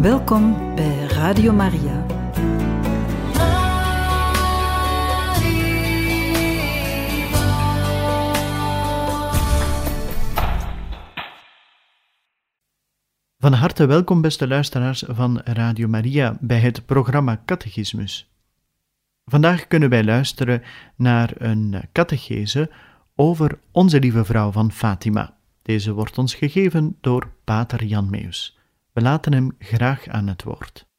Welkom bij Radio Maria. Van harte welkom, beste luisteraars van Radio Maria, bij het programma Catechismus. Vandaag kunnen wij luisteren naar een catechese over Onze Lieve Vrouw van Fatima. Deze wordt ons gegeven door Pater Jan Meus. We laten hem graag aan het woord.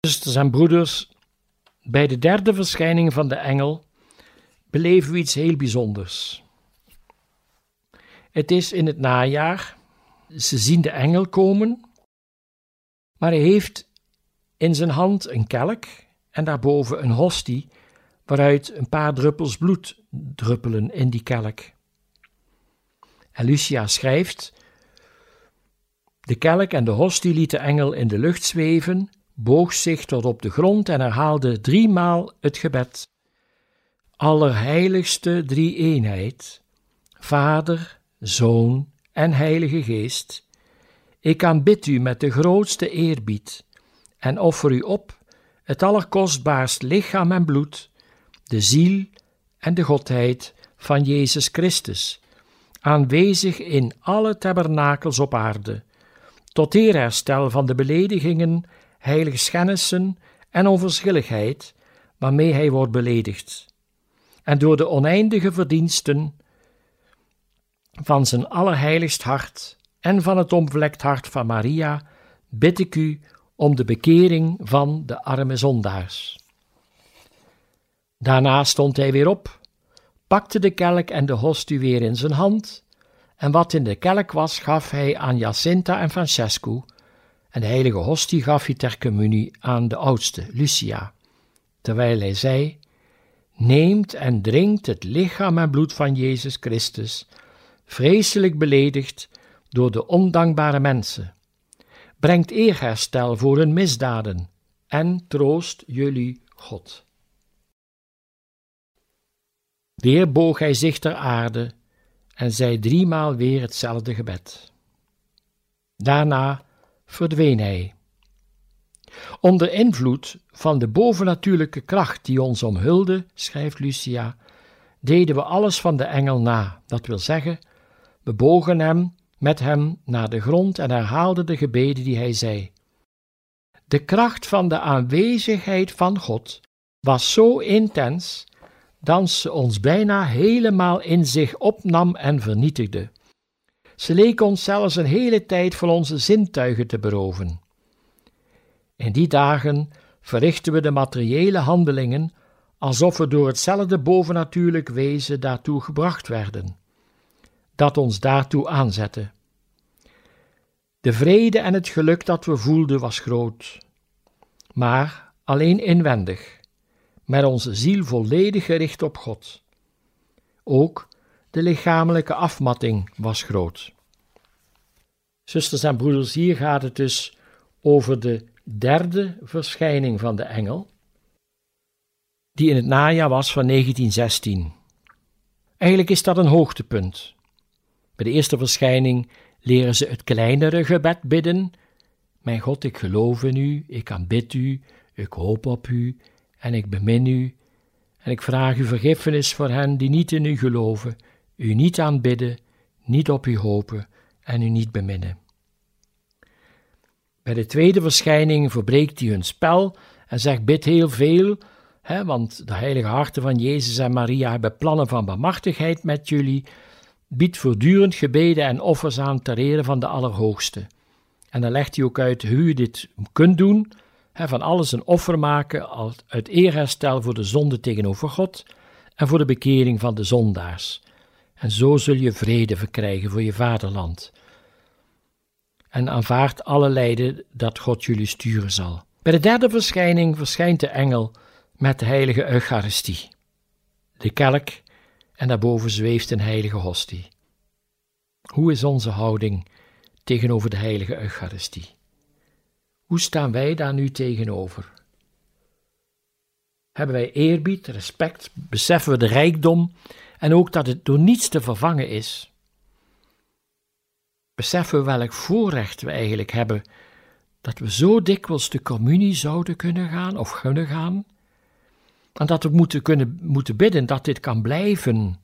Zusters en broeders, bij de derde verschijning van de engel beleven we iets heel bijzonders. Het is in het najaar, ze zien de engel komen, maar hij heeft in zijn hand een kelk en daarboven een hostie, waaruit een paar druppels bloed druppelen in die kelk. En Lucia schrijft: De kelk en de hostie liet de engel in de lucht zweven boog zich tot op de grond en herhaalde driemaal het gebed. Allerheiligste drie-eenheid, Vader, Zoon en Heilige Geest, ik aanbid u met de grootste eerbied en offer u op het allerkostbaarst lichaam en bloed, de ziel en de godheid van Jezus Christus, aanwezig in alle tabernakels op aarde, tot eerherstel van de beledigingen heiligschennissen en onverschilligheid waarmee hij wordt beledigd. En door de oneindige verdiensten van zijn allerheiligst hart en van het onvlekt hart van Maria bid ik u om de bekering van de arme zondaars. Daarna stond hij weer op, pakte de kelk en de hostie weer in zijn hand, en wat in de kelk was, gaf hij aan Jacinta en Francesco, en de heilige hostie gaf hij ter communie aan de oudste, Lucia, terwijl hij zei: Neemt en drinkt het lichaam en bloed van Jezus Christus, vreselijk beledigd door de ondankbare mensen. Brengt eerherstel voor hun misdaden en troost jullie God. Weer boog hij zich ter aarde en zei driemaal weer hetzelfde gebed. Daarna verdween hij. Onder invloed van de bovennatuurlijke kracht die ons omhulde, schrijft Lucia, deden we alles van de engel na. Dat wil zeggen, we bogen hem met hem naar de grond en herhaalden de gebeden die hij zei. De kracht van de aanwezigheid van God was zo intens dat ze ons bijna helemaal in zich opnam en vernietigde. Ze leek ons zelfs een hele tijd van onze zintuigen te beroven. In die dagen verrichten we de materiële handelingen alsof we door hetzelfde bovennatuurlijk wezen daartoe gebracht werden, dat ons daartoe aanzette. De vrede en het geluk dat we voelden was groot, maar alleen inwendig, met onze ziel volledig gericht op God. Ook de lichamelijke afmatting was groot. Zusters en broeders, hier gaat het dus over de derde verschijning van de engel, die in het najaar was van 1916. Eigenlijk is dat een hoogtepunt. Bij de eerste verschijning leren ze het kleinere gebed bidden. Mijn God, ik geloof in u, ik aanbid u, ik hoop op u en ik bemin u. En ik vraag u vergiffenis voor hen die niet in u geloven, u niet aanbidden, niet op u hopen en u niet beminnen. Bij de tweede verschijning verbreekt hij hun spel en zegt: Bid heel veel, hè, want de heilige harten van Jezus en Maria hebben plannen van bemachtigheid met jullie. Bied voortdurend gebeden en offers aan ter ere van de Allerhoogste. En dan legt hij ook uit hoe je dit kunt doen: hè, van alles een offer maken uit eerherstel voor de zonde tegenover God en voor de bekering van de zondaars. En zo zul je vrede verkrijgen voor je vaderland. En aanvaard alle lijden dat God jullie sturen zal. Bij de derde verschijning verschijnt de engel met de heilige Eucharistie, de kelk, en daarboven zweeft een heilige hostie. Hoe is onze houding tegenover de heilige Eucharistie? Hoe staan wij daar nu tegenover? Hebben wij eerbied, respect, beseffen we de rijkdom en ook dat het door niets te vervangen is? Beseffen we welk voorrecht we eigenlijk hebben dat we zo dikwijls de communie zouden kunnen gaan of kunnen gaan? En dat we moeten, kunnen, moeten bidden dat dit kan blijven.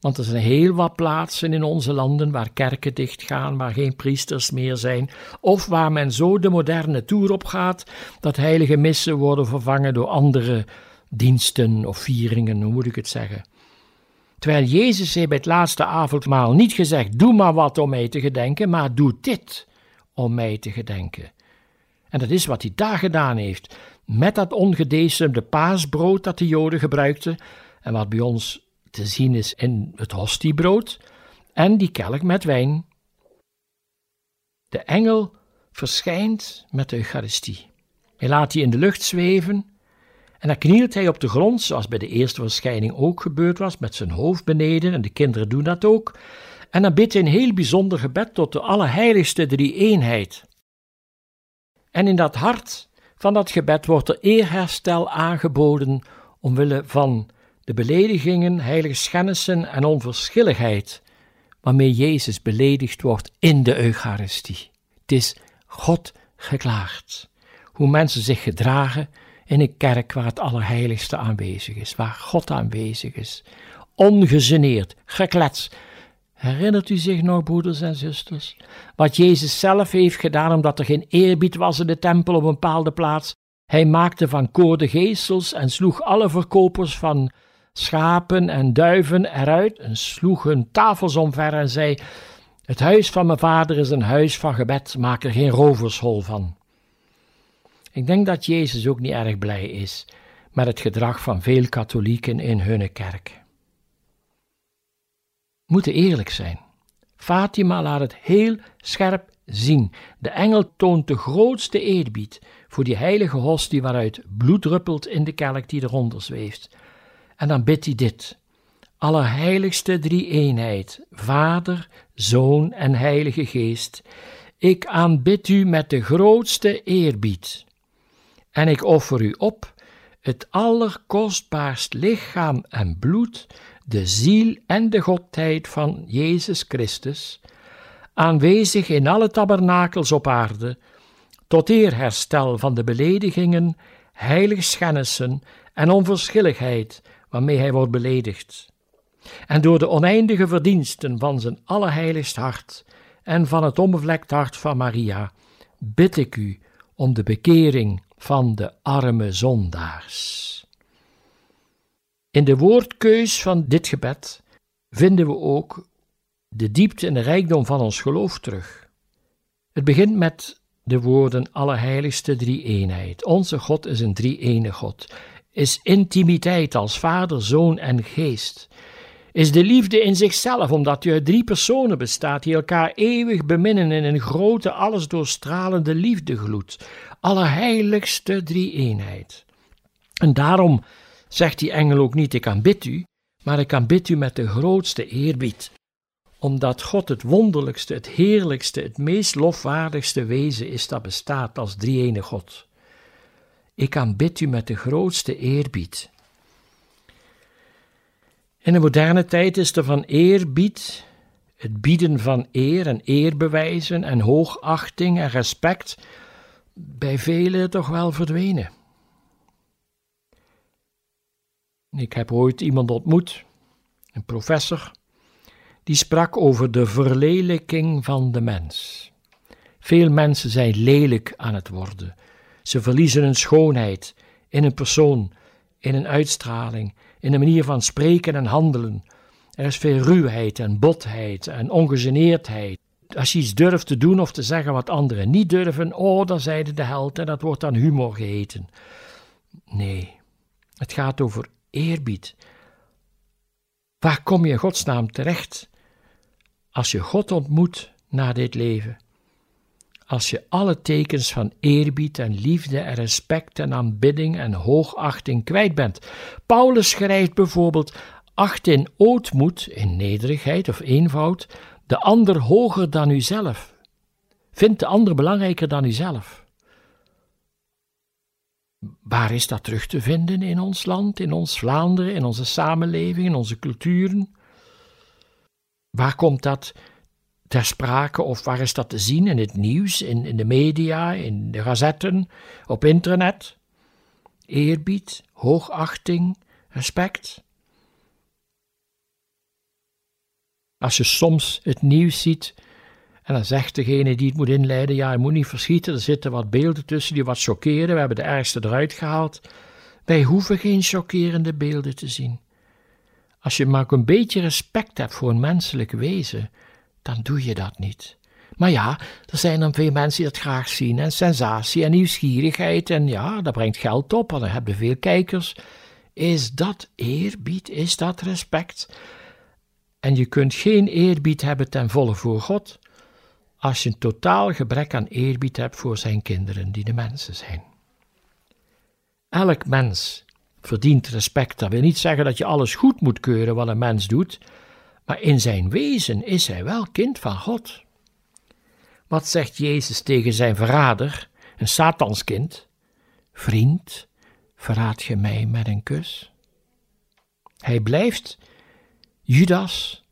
Want er zijn heel wat plaatsen in onze landen waar kerken dichtgaan, waar geen priesters meer zijn, of waar men zo de moderne toer op gaat dat heilige missen worden vervangen door andere diensten of vieringen, hoe moet ik het zeggen. Terwijl Jezus heeft bij het laatste avondmaal niet gezegd: Doe maar wat om mij te gedenken, maar doe dit om mij te gedenken. En dat is wat hij daar gedaan heeft, met dat ongedecemde paasbrood dat de Joden gebruikten, en wat bij ons te zien is in het hostiebrood, en die kelk met wijn. De engel verschijnt met de Eucharistie. Hij laat die in de lucht zweven en dan knielt hij op de grond, zoals bij de eerste verschijning ook gebeurd was, met zijn hoofd beneden, en de kinderen doen dat ook. En dan bidt hij een heel bijzonder gebed tot de Allerheiligste Drie-eenheid. En in dat hart van dat gebed wordt er eerherstel aangeboden omwille van de beledigingen, heilige schennissen en onverschilligheid waarmee Jezus beledigd wordt in de Eucharistie. Het is God geklaagd. Hoe mensen zich gedragen in een kerk waar het Allerheiligste aanwezig is, waar God aanwezig is. Ongegeneerd, geklets. Herinnert u zich nog, broeders en zusters, wat Jezus zelf heeft gedaan omdat er geen eerbied was in de tempel op een bepaalde plaats? Hij maakte van koorde geestels en sloeg alle verkopers van schapen en duiven eruit en sloeg hun tafels omver en zei: Het huis van mijn vader is een huis van gebed, maak er geen rovershol van. Ik denk dat Jezus ook niet erg blij is met het gedrag van veel katholieken in hun kerk. Moeten eerlijk zijn. Fatima laat het heel scherp zien. De engel toont de grootste eerbied voor die heilige hostie waaruit bloed druppelt in de kelk die eronder zweeft. En dan bidt hij dit. Allerheiligste drie-eenheid, Vader, Zoon en Heilige Geest, ik aanbid u met de grootste eerbied. En ik offer u op het allerkostbaarst lichaam en bloed, de ziel en de godheid van Jezus Christus, aanwezig in alle tabernakels op aarde, tot eerherstel van de beledigingen, heiligschennissen en onverschilligheid waarmee hij wordt beledigd. En door de oneindige verdiensten van zijn allerheiligst hart en van het onbevlekt hart van Maria, bid ik u om de bekering van de arme zondaars. In de woordkeus van dit gebed vinden we ook de diepte en de rijkdom van ons geloof terug. Het begint met de woorden Allerheiligste Drie-eenheid. Onze God is een drie-ene God is intimiteit als Vader, Zoon en Geest. Is de liefde in zichzelf, omdat je uit drie personen bestaat die elkaar eeuwig beminnen in een grote, alles doorstralende liefdegloed. Allerheiligste drie-eenheid. En daarom zegt die engel ook niet: Ik aanbid u, maar ik aanbid u met de grootste eerbied omdat God het wonderlijkste, het heerlijkste, het meest lofwaardigste wezen is dat bestaat als drie-ene God. Ik aanbid u met de grootste eerbied. In de moderne tijd is er van eerbied, het bieden van eer en eerbewijzen en hoogachting en respect bij velen toch wel verdwenen. Ik heb ooit iemand ontmoet, een professor, die sprak over de verlelijking van de mens. Veel mensen zijn lelijk aan het worden. Ze verliezen hun schoonheid in een persoon, in een uitstraling, in een manier van spreken en handelen. Er is veel ruwheid en botheid en ongegeneerdheid. Als je iets durft te doen of te zeggen wat anderen niet durven, oh, dan zeiden de held en dat wordt dan humor geheten. Nee, het gaat over eerbied. Waar kom je in godsnaam terecht als je God ontmoet na dit leven? Als je alle tekens van eerbied en liefde en respect en aanbidding en hoogachting kwijt bent. Paulus schrijft bijvoorbeeld: acht in ootmoed, in nederigheid of eenvoud, de ander hoger dan uzelf. Vind de ander belangrijker dan uzelf. Waar is dat terug te vinden in ons land, in ons Vlaanderen, in onze samenleving, in onze culturen? Waar komt dat ter sprake of waar is dat te zien in het nieuws, in, in de media, in de gazetten, op internet? Eerbied, hoogachting, respect. Als je soms het nieuws ziet en dan zegt degene die het moet inleiden: Ja, je moet niet verschieten, er zitten wat beelden tussen die wat chockeren. We hebben de ergste eruit gehaald. Wij hoeven geen chockerende beelden te zien. Als je maar een beetje respect hebt voor een menselijk wezen, dan doe je dat niet. Maar ja, er zijn dan veel mensen die dat graag zien, en sensatie en nieuwsgierigheid, en ja, dat brengt geld op, en dan hebben veel kijkers. Is dat eerbied? Is dat respect? En je kunt geen eerbied hebben ten volle voor God, als je een totaal gebrek aan eerbied hebt voor zijn kinderen, die de mensen zijn. Elk mens verdient respect. Dat wil niet zeggen dat je alles goed moet keuren wat een mens doet, maar in zijn wezen is hij wel kind van God. Wat zegt Jezus tegen zijn verrader, een Satanskind? Vriend, verraad je mij met een kus? Hij blijft Judas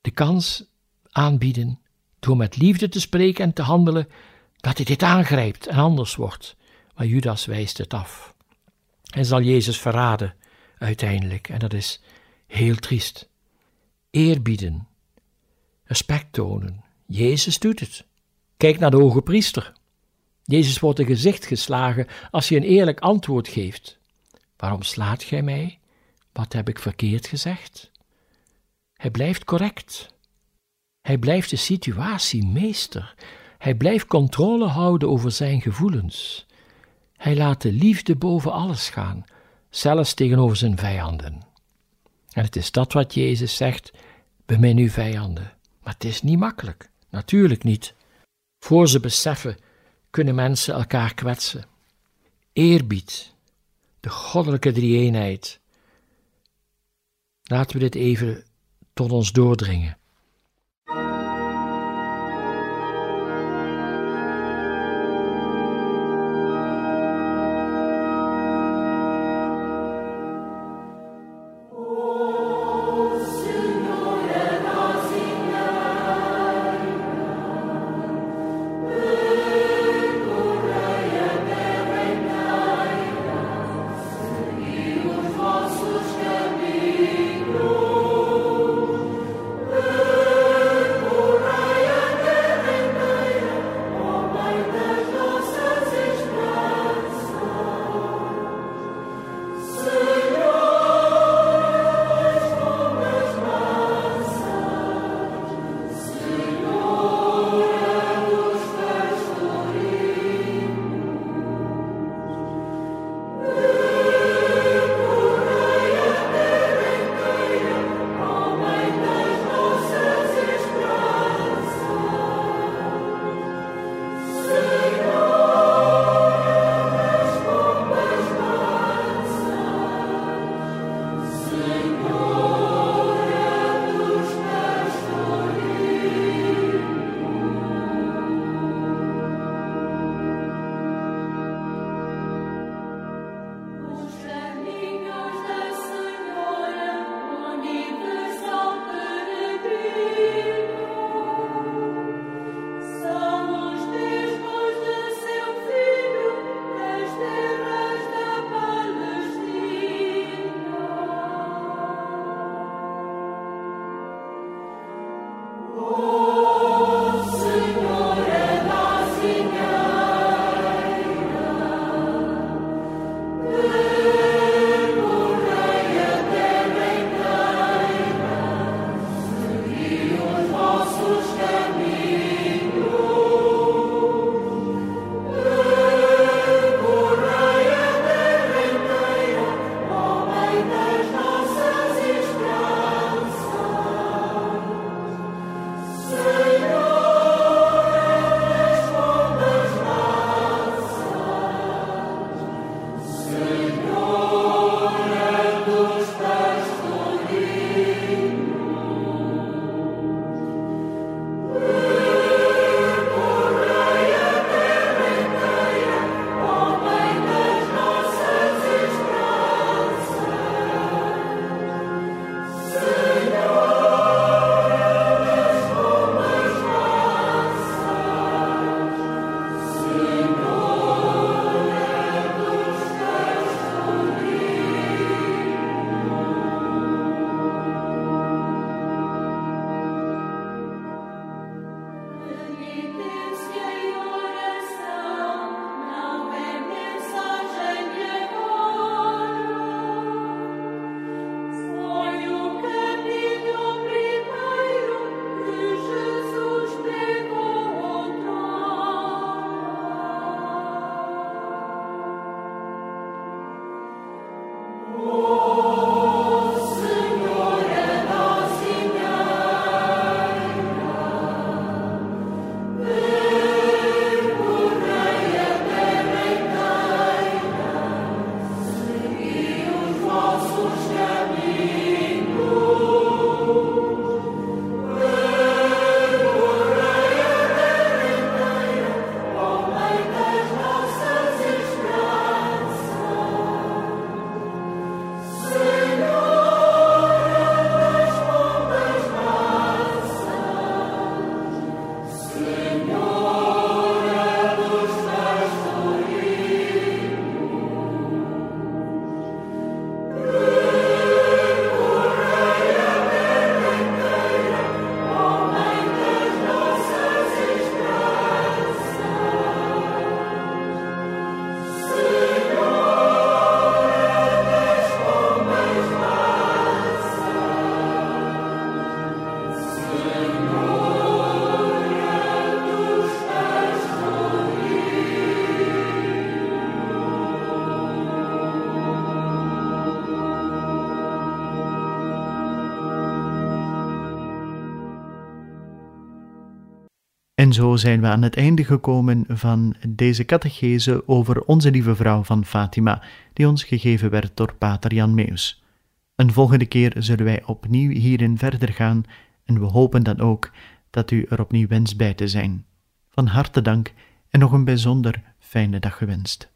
de kans aanbieden door met liefde te spreken en te handelen, dat hij dit aangrijpt en anders wordt. Maar Judas wijst het af. En zal Jezus verraden uiteindelijk. En dat is heel triest. Eerbieden, respect tonen. Jezus doet het. Kijk naar de hoge priester. Jezus wordt een gezicht geslagen als hij een eerlijk antwoord geeft. Waarom slaat gij mij? Wat heb ik verkeerd gezegd? Hij blijft correct. Hij blijft de situatie meester. Hij blijft controle houden over zijn gevoelens. Hij laat de liefde boven alles gaan, zelfs tegenover zijn vijanden. En het is dat wat Jezus zegt: bemin uw vijanden. Maar het is niet makkelijk, natuurlijk niet. Voor ze beseffen, kunnen mensen elkaar kwetsen. Eerbied, de goddelijke drie-eenheid. Laten we dit even tot ons doordringen. Oh. En zo zijn we aan het einde gekomen van deze catechese over Onze Lieve Vrouw van Fatima, die ons gegeven werd door Pater Jan Meus. Een volgende keer zullen wij opnieuw hierin verder gaan en we hopen dan ook dat u er opnieuw wenst bij te zijn. Van harte dank en nog een bijzonder fijne dag gewenst.